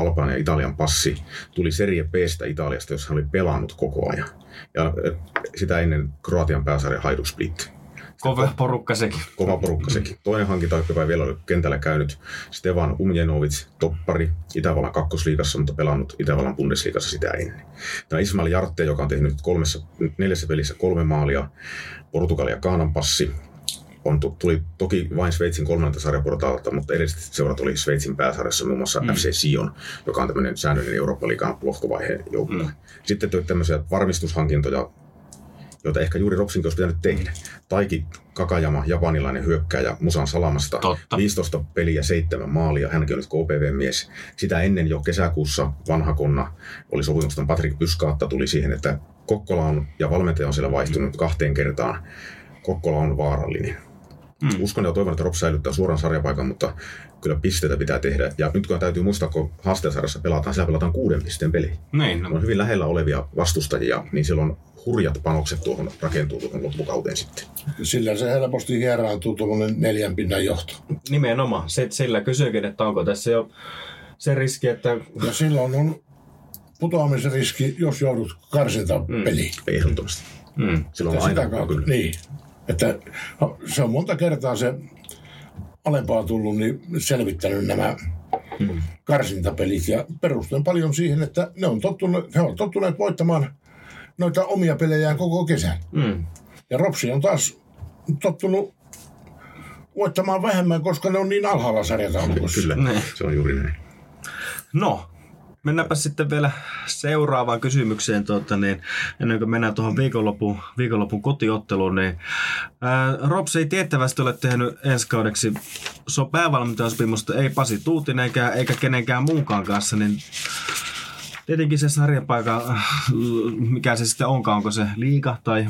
Alban ja Italian passi tuli Serie Bstä Italiasta, jossa hän oli pelannut koko ajan. Ja eh, sitä ennen Kroatian pääsarja Hajduk Split. Kova porukka sekin. Kova porukka sekin. Toinen hankinta, joka ei vielä ole kentällä käynyt, Stevan Umjenovic, toppari Itävallan kakkosliigassa, mutta pelannut Itävallan Bundesliigassa sitä ennen. Tämä Ismail Jartte, joka on tehnyt kolmessa, neljässä pelissä kolme maalia, Portugalia ja Kaanan passi, on, tu- tuli toki vain Sveitsin kolmannelta sarjaportaalta, mutta edelliset seurat oli Sveitsin pääsarjassa, muun muassa mm. FC Sion, joka on tämmöinen säännöllinen Eurooppa-liigan lohkovaiheen joukkue. Mm. Sitten tuli tämmöisiä varmistushankintoja, joita ehkä juuri Ropsinkin olisi pitänyt tehdä. Taiki Kakajama, japanilainen hyökkääjä Musan Salamasta, Totta. 15 peliä, 7 maalia, hänkin on nyt KPV-mies. Sitä ennen jo kesäkuussa vanha konna oli sopimusten Patrick Pyskaatta tuli siihen, että Kokkola on ja valmentaja on siellä vaihtunut kahteen kertaan. Kokkola on vaarallinen. Mm. Uskon ja toivon, että Rops säilyttää suoran sarjapaikan, mutta kyllä pisteitä pitää tehdä. Ja nyt kun täytyy muistaa, kun haasteesarjassa pelataan, siellä pelataan kuuden pisteen peli. Niin, Ne no, on hyvin lähellä olevia vastustajia, niin siellä on hurjat panokset tuohon rakentuu tuohon loppukauteen sitten. Sillä se helposti hieraantuu tuommoinen neljän pinnan johto. nimenomaan. Se, sillä kysyykin, että onko tässä jo se riski, että Ja silloin on putoamisen riski, jos joudut karsintapeliin. Ehdottomasti. mm, Silloin Ja on sitä aina kautta, kyllä. niin. Että se on monta kertaa se alempaa tullut, niin selvittänyt nämä Hmm. karsintapelit. Ja perustuen paljon siihen, että ne on tottuneet, he on tottuneet voittamaan noita omia pelejään koko kesän. mm, Ja Ropsi on taas tottunut voittamaan vähemmän, koska ne on niin alhaalla sarjataulukossa. Kyllä, se on juuri näin. No, mennäänpä sitten vielä seuraavaan kysymykseen, tuota, niin, ennen kuin mennään tuohon viikonlopun, viikonlopun kotiotteluun, niin ää, Rops ei tiettävästi ole tehnyt ensi kaudeksi so päävalmentajasopimusta, ei Pasi Tuutin eikä, eikä kenenkään muunkaan kanssa, niin tietenkin se sarjapaikka, mikä se sitten onkaan, onko se liiga tai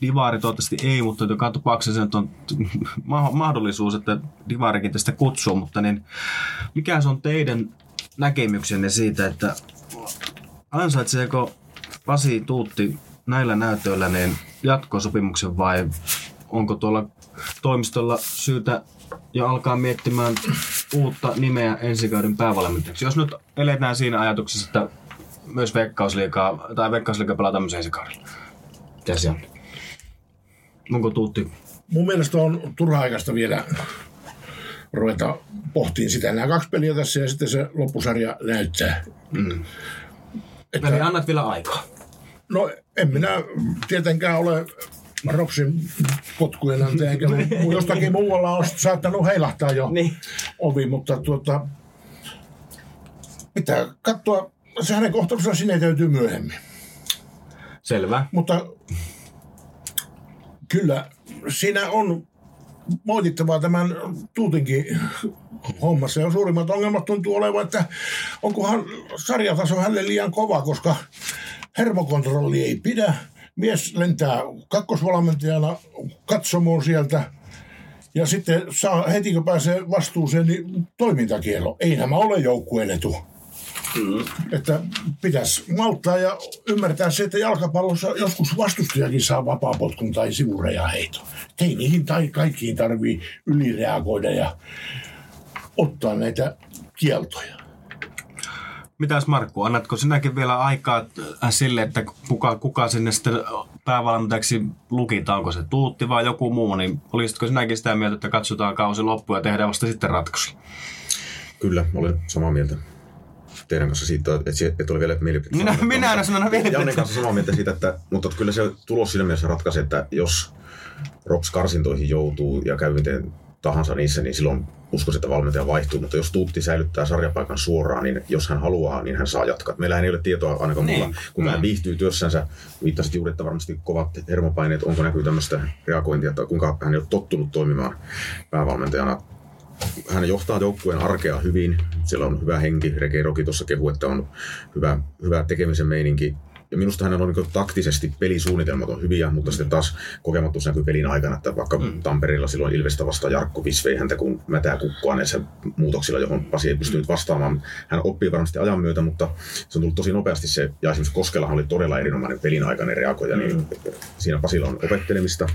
Divari toivottavasti ei, mutta joka tapauksessa se on mahdollisuus, että Divarikin tästä kutsuu, mutta niin mikä se on teidän näkemyksenne siitä, että ansaitseeko Pasi Tuutti näillä näytöillä niin jatkosopimuksen vai onko tuolla toimistolla syytä jo alkaa miettimään uutta nimeä ensikauden päävalmentajaksi? Jos nyt eletään siinä ajatuksessa, että myös Veikkausliikaa, tai Veikkausliikaa pelaa tämmöisen ensikaudella. Mitä se on? Onko Tuutti? Mun mielestä on turha-aikaista vielä ruveta pohtiin sitä. Nämä kaksi peliä tässä ja sitten se loppusarja näyttää. Mm. Että, Eli annat vielä aikaa. No en minä tietenkään ole Ropsin potkujen antaja, jostakin muualla on saattanut heilahtaa jo niin. ovi, mutta tuota, pitää katsoa, se hänen kohtalonsa sinne täytyy myöhemmin. Selvä. Mutta kyllä siinä on moitittavaa tämän Tuutinkin hommassa. Ja suurimmat ongelmat tuntuu olevan, että onkohan sarjataso hänelle liian kova, koska hermokontrolli ei pidä. Mies lentää kakkosvalmentajana katsomoon sieltä ja sitten saa heti kun pääsee vastuuseen, niin toimintakielo. Ei nämä ole joukkueen etu. Mm. Että pitäisi malttaa ja ymmärtää se, että jalkapallossa joskus vastustajakin saa vapaapotkun tai sivureja heito. Ei niihin tai kaikkiin tarvii ylireagoida ja ottaa näitä kieltoja. Mitäs Markku, annatko sinäkin vielä aikaa äh, sille, että kuka, kuka sinne sitten päävalmentajaksi lukitaan, onko se Tuutti vai joku muu, niin olisitko sinäkin sitä mieltä, että katsotaan kausi loppu ja tehdään vasta sitten ratkaisu? Kyllä, olen samaa mieltä teidän kanssa siitä, että et ole vielä mielipiteitä. Minä, minä en sanonut mielipiteitä. Janne kanssa samaa mieltä siitä, että, mutta kyllä se tulos siinä mielessä ratkaisee, että jos Rops karsintoihin joutuu ja käy miten tahansa niissä, niin silloin uskoisin, että valmentaja vaihtuu, mutta jos Tuutti säilyttää sarjapaikan suoraan, niin jos hän haluaa, niin hän saa jatkaa. Meillä ei ole tietoa ainakaan niin. mulla, kun mm. hän viihtyy työssänsä. Viittasit juuri, että varmasti kovat hermopaineet, onko näkyy tämmöistä reagointia, tai kuinka hän ei ole tottunut toimimaan päävalmentajana hän johtaa joukkueen arkea hyvin. Siellä on hyvä henki. Reke Roki tuossa kehu, että on hyvä, hyvä tekemisen meininki. Ja minusta hänellä on niin taktisesti pelisuunnitelmat on hyviä, mutta sitten taas kokemattomuus näkyy pelin aikana, että vaikka mm. Tampereella silloin Ilvestä vastaan Jarkko visvei häntä kuin mätää kukkoa näissä muutoksilla, johon Pasi ei pystynyt vastaamaan. Hän oppii varmasti ajan myötä, mutta se on tullut tosi nopeasti se, ja esimerkiksi Koskellahan oli todella erinomainen pelin aikainen reagoija, niin mm. niin siinä Pasilla on opettelemista.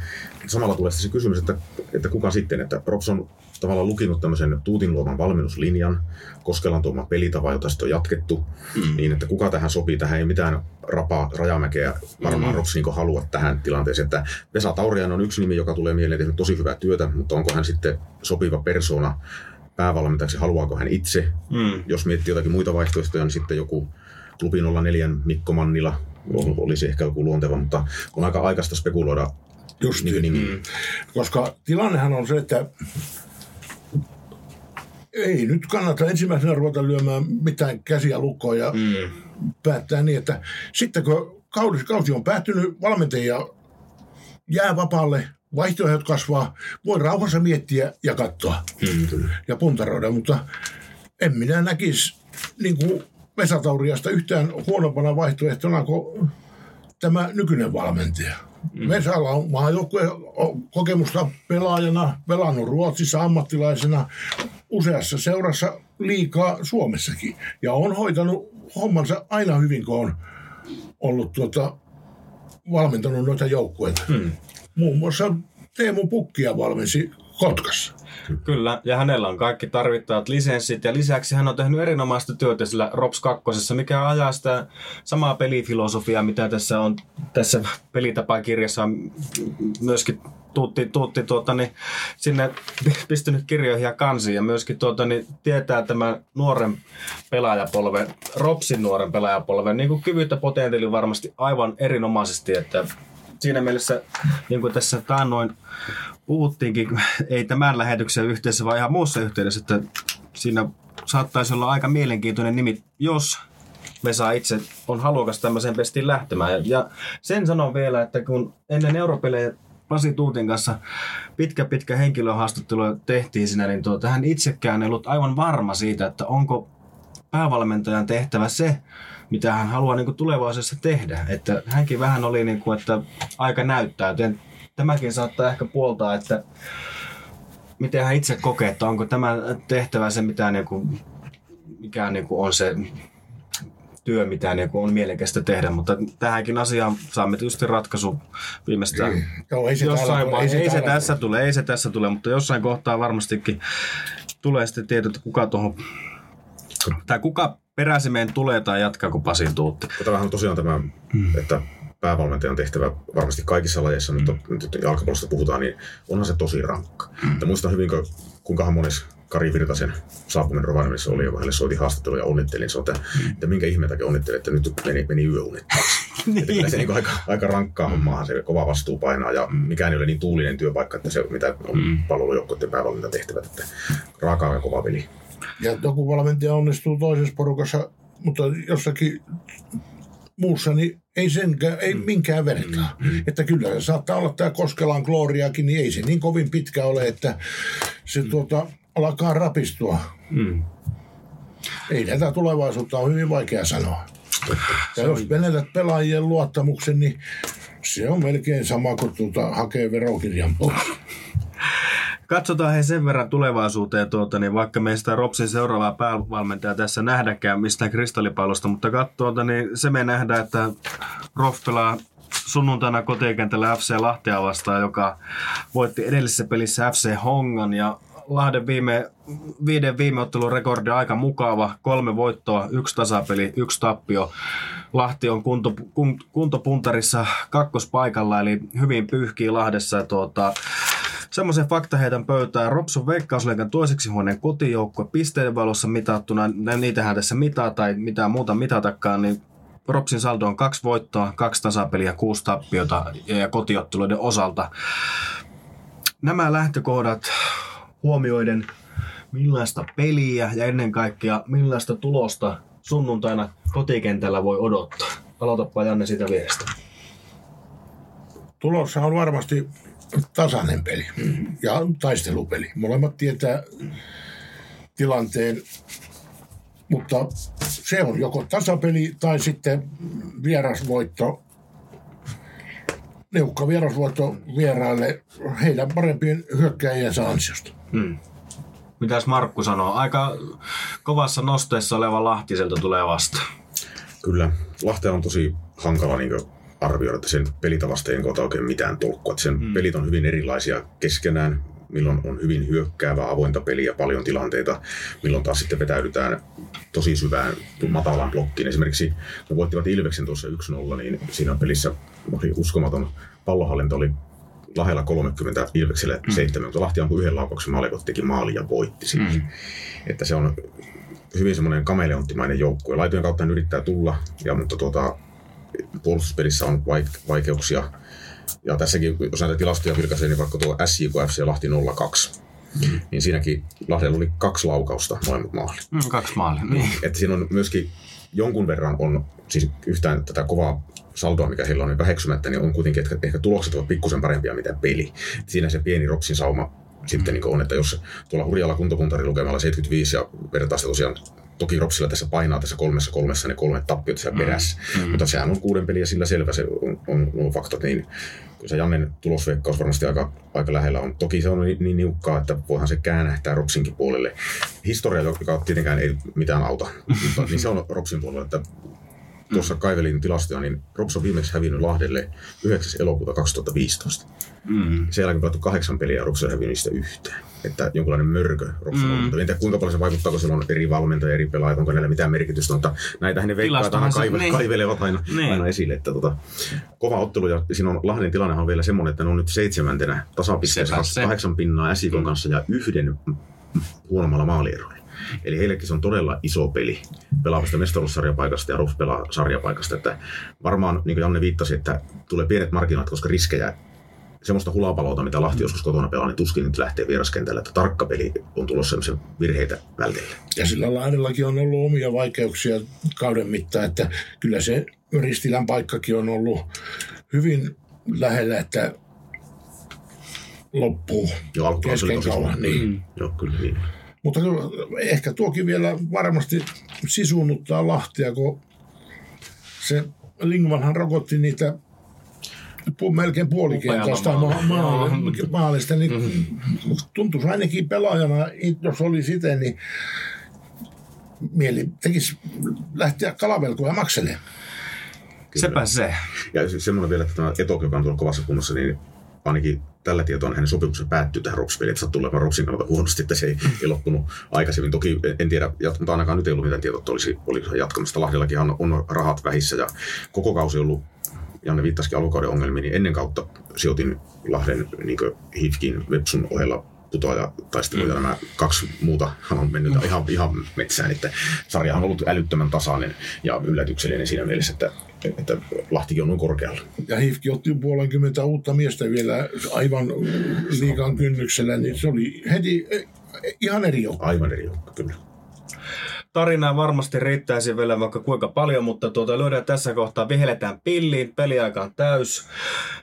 Samalla tulee se kysymys, että, että kuka sitten, että Props on tavallaan lukinut tämmöisen Tuutin luoman valmennuslinjan, Koskelan tuoma pelitava, jota sitten on jatkettu, mm. niin että kuka tähän sopii, tähän ei mitään rapaa rajamäkeä varmaan mm. Rops niin halua tähän tilanteeseen. Että Vesa Taurian on yksi nimi, joka tulee mieleen, tehnyt tosi hyvää työtä, mutta onko hän sitten sopiva persona päävalmentajaksi, haluaako hän itse. Mm. Jos miettii jotakin muita vaihtoehtoja, niin sitten joku klubi 04 Mikko Mannila olisi ehkä joku luonteva, mutta on aika aikaista spekuloida Just niin, niin. Mm. Koska tilannehan on se, että ei nyt kannata ensimmäisenä ruveta lyömään mitään käsiä lukkoon ja mm. päättää niin, että sitten kun kausi, kausi on päättynyt, valmentajia jää vapaalle, vaihtoehdot kasvaa, voi rauhassa miettiä ja katsoa mm. ja puntaroida, mutta en minä näkisi niin kuin Vesatauriasta yhtään huonompana vaihtoehtona kuin tämä nykyinen valmentaja. Mm. Vesalla on maajoukkueen kokemusta pelaajana, pelannut Ruotsissa ammattilaisena, useassa seurassa liikaa Suomessakin. Ja on hoitanut hommansa aina hyvin, kun on ollut tuota, valmentanut noita joukkueita. Hmm. Muun muassa Teemu Pukkia valmensi Kotkassa. Kyllä, ja hänellä on kaikki tarvittavat lisenssit, ja lisäksi hän on tehnyt erinomaista työtä sillä Rops 2, mikä ajaa sitä samaa pelifilosofiaa, mitä tässä on tässä pelitapakirjassa myöskin tuutti, tuutti tuota, niin, sinne pistynyt kirjoihin ja kansiin ja myöskin tuota, niin, tietää tämän nuoren pelaajapolven, Ropsin nuoren pelaajapolven niin kuin kyvyt ja potentiaali varmasti aivan erinomaisesti, että siinä mielessä, niin kuin tässä taannoin puhuttiinkin, ei tämän lähetyksen yhteydessä, vaan ihan muussa yhteydessä, että siinä saattaisi olla aika mielenkiintoinen nimi, jos Vesa itse on halukas tämmöiseen pestiin lähtemään. Ja sen sanon vielä, että kun ennen europelejä Pasi Tuutin kanssa pitkä pitkä henkilöhaastattelu tehtiin siinä, niin tuota, hän itsekään ei ollut aivan varma siitä, että onko päävalmentajan tehtävä se, mitä hän haluaa niin kuin tulevaisuudessa tehdä. Että hänkin vähän oli, niin kuin, että aika näyttää, joten tämäkin saattaa ehkä puoltaa, että miten hän itse kokee, että onko tämä tehtävä se, mitä niin kuin, mikä niin kuin on se työ, mitä niin kuin on mielekästä tehdä, mutta tähänkin asiaan saamme tietysti ratkaisu viimeistään. Niin. Joo, ei se jossain täällä tule, vaiheessa, ei se, tässä tule, ei se tässä tule, mutta jossain kohtaa varmastikin tulee sitten tieto, että kuka tuohon, tai kuka peräsimeen tulee tai jatkaa, kun Pasi tuutti. Tämähän on tosiaan tämä, että päävalmentajan tehtävä varmasti kaikissa lajeissa, mutta nyt jalkapallosta puhutaan, niin onhan se tosi rankka. Ja muistan hyvin, kun- kuinkahan mones Kari Virtasen saapuminen Rovaniemessä oli, joka hänelle soitin haastattelu ja onnittelin. Se että, että minkä ihmeen takia onnittelin, että nyt meni, meni yöunet. Että kyllä se niin aika, aika rankkaa hommaahan se kova vastuu painaa ja mikään ei ole niin tuulinen työpaikka, että se mitä on palvelujoukkoiden päävalmentajan tehtävät, että raakaa ja kova peli. Ja joku valmentaja onnistuu toisessa porukassa, mutta jossakin muussa, niin ei, senkään, ei minkään vertaa. Että kyllä se saattaa olla tämä Koskelan Gloriakin, niin ei se niin kovin pitkä ole, että se tuota, alkaa rapistua. Mm. Ei tätä tulevaisuutta on hyvin vaikea sanoa. Ja jos menetät pelaajien luottamuksen, niin se on melkein sama kuin tuota, hakee verokirjan pois. Katsotaan he sen verran tulevaisuuteen, tuota, niin vaikka me sitä Ropsin seuraavaa päävalmentajaa tässä nähdäkään mistään kristallipallosta, mutta katsotaan, niin se me nähdään, että Rof pelaa sunnuntaina kotikentällä FC Lahtea vastaan, joka voitti edellisessä pelissä FC Hongan ja Lahden viime, viiden viime ottelun rekordi aika mukava. Kolme voittoa, yksi tasapeli, yksi tappio. Lahti on kunto, kun, kuntopuntarissa kakkospaikalla, eli hyvin pyyhkii Lahdessa. Tuota, semmoisen fakta heitän pöytään. Ropsun veikkausleikan toiseksi huoneen kotijoukkue pisteiden valossa mitattuna, niitähän tässä mitaa tai mitään muuta mitatakaan, niin Ropsin saldo on kaksi voittoa, kaksi tasapeliä, kuusi tappiota ja kotiotteluiden osalta. Nämä lähtökohdat huomioiden, millaista peliä ja ennen kaikkea millaista tulosta sunnuntaina kotikentällä voi odottaa. Aloitapa Janne siitä vierestä. Tulossa on varmasti tasainen peli ja taistelupeli. Molemmat tietää tilanteen, mutta se on joko tasapeli tai sitten vierasvoitto, neukka vierasvoitto vieraille heidän parempien hyökkäjiensä ansiosta. Hmm. Mitäs Markku sanoo? Aika kovassa nosteessa oleva Lahtiselta tulee vastaan. Kyllä. Lahtea on tosi hankala niin arvioida, että sen pelitavasta ei ota oikein mitään tolkkua. Että sen mm. pelit on hyvin erilaisia keskenään, milloin on hyvin hyökkäävää avointa peliä, paljon tilanteita, milloin taas sitten vetäydytään tosi syvään matalaan blokkiin. Esimerkiksi kun voittivat Ilveksen tuossa 1-0, niin siinä pelissä oli uskomaton pallohallinto oli lähellä 30 Ilvekselle mm. 7, mutta Lahti ampui yhden laukauksen maalikot teki maali ja voitti siinä. Mm. Että se on hyvin semmoinen kameleonttimainen joukkue. Laitojen kautta hän yrittää tulla, ja, mutta tuota, puolustuspelissä on vaik- vaikeuksia. Ja tässäkin, jos näitä tilastoja vilkaisee, niin vaikka tuo SJK FC Lahti 02, mm. niin siinäkin Lahdella oli kaksi laukausta molemmat maali. Mm, kaksi maalia. Niin. Että siinä on myöskin jonkun verran on, siis yhtään tätä kovaa saldoa, mikä heillä on niin väheksymättä, niin on kuitenkin, että ehkä tulokset ovat pikkusen parempia mitä peli. Et siinä se pieni ropsin sauma sitten niin on, että jos tuolla hurjalla kuntopuntarin lukemalla 75 ja vertaa sitä tosiaan toki Ropsilla tässä painaa tässä kolmessa kolmessa ne kolme tappiota siellä perässä, mm. mutta sehän on kuuden peliä sillä selvä, se on, on nuo faktat, niin kun se Jannen tulosveikkaus varmasti aika, aika lähellä on. Toki se on niin, niin niukkaa, että voihan se käännähtää Ropsinkin puolelle. Historia, joka tietenkään ei mitään auta, mutta niin se on Ropsin puolella, että tuossa kaivelin tilastoja, niin Rops on viimeksi hävinnyt Lahdelle 9. elokuuta 2015. Mm. Sen jälkeen pelattu kahdeksan peliä ja Rops on hävinnyt niistä. Että jonkinlainen mörkö Rops on mm. En tiedä kuinka paljon se vaikuttaa, kun siellä on eri valmentajia, eri pelaajia, onko näillä mitään merkitystä, mutta näitä ne veikkaat aina kaive, niin. kaivelevat aina, niin. aina esille. Että tota, kova ottelu ja siinä on Lahden tilannehan on vielä semmoinen, että ne on nyt seitsemäntenä tasapisteessä kahdeksan pinnaa SIKon mm. kanssa ja yhden huonommalla maalierolla. Eli heillekin se on todella iso peli pelaavasta mestaruussarjapaikasta ja RUF pelaa sarjapaikasta. Että varmaan, niin kuin Janne viittasi, että tulee pienet markkinoit, koska riskejä semmoista hulapalota, mitä Lahti joskus kotona pelaa, niin tuskin nyt lähtee vieraskentällä, että tarkka peli on tulossa semmoisen virheitä välteille. Ja sillä Lahdellakin on ollut omia vaikeuksia kauden mittaan, että kyllä se Ristilän paikkakin on ollut hyvin lähellä, että loppuu Joo, kesken kauan. Niin. Mm. Joo, kyllä niin. Mutta ehkä tuokin vielä varmasti sisunnuttaa Lahtia, kun se Lingvanhan rokotti niitä pu, melkein puolikentästä maalista, niin Mm-hmm. tuntuisi ainakin pelaajana, jos oli siten, niin mieli tekisi lähteä kalavelkoja makselemaan. Sepä se. Ja se- semmoinen vielä, että tämä Etok, joka on tuolla kovassa kunnossa, niin ainakin tällä tietoa hänen sopimuksensa päättyy tähän Rops-peliin, että sattuu olemaan Ropsin kannalta huonosti, että se ei, ei loppunut aikaisemmin. Toki en tiedä, mutta ainakaan nyt ei ollut mitään tietoa, että olisi, olisi jatkamassa. Lahdellakin on, on rahat vähissä ja koko kausi on ollut Janne viittasikin alkukauden ongelmiin, niin ennen kautta sijoitin Lahden niin Hifkin Websun ohella putoaja taistelu ja nämä kaksi muuta on mennyt ihan, ihan metsään, että sarjahan on ollut älyttömän tasainen ja yllätyksellinen siinä mielessä, että, että Lahtikin on noin korkealla. Ja Hifki otti puolenkymmentä uutta miestä vielä aivan liikan kynnyksellä, niin se oli heti eh, ihan eri joukko. Aivan eri joukko, kyllä. Tarinaa varmasti riittäisi vielä vaikka kuinka paljon, mutta tuota, lyödään tässä kohtaa, viheletään pilliin, peliaika on täys.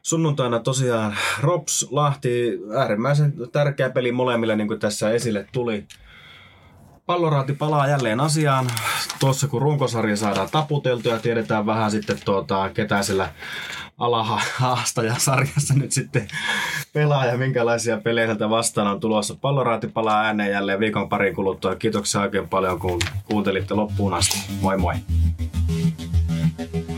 Sunnuntaina tosiaan Rops, Lahti, äärimmäisen tärkeä peli molemmille, niin kuin tässä esille tuli. Palloraati palaa jälleen asiaan. Tuossa kun runkosarja saadaan taputeltu ja tiedetään vähän sitten tuota, ketä sillä alahaastaja-sarjassa nyt sitten pelaa ja minkälaisia pelejä sieltä vastaan on tulossa. Palloraati palaa ääneen jälleen viikon parin kuluttua. Kiitoksia oikein paljon, kun kuuntelitte loppuun asti. Moi moi! thank you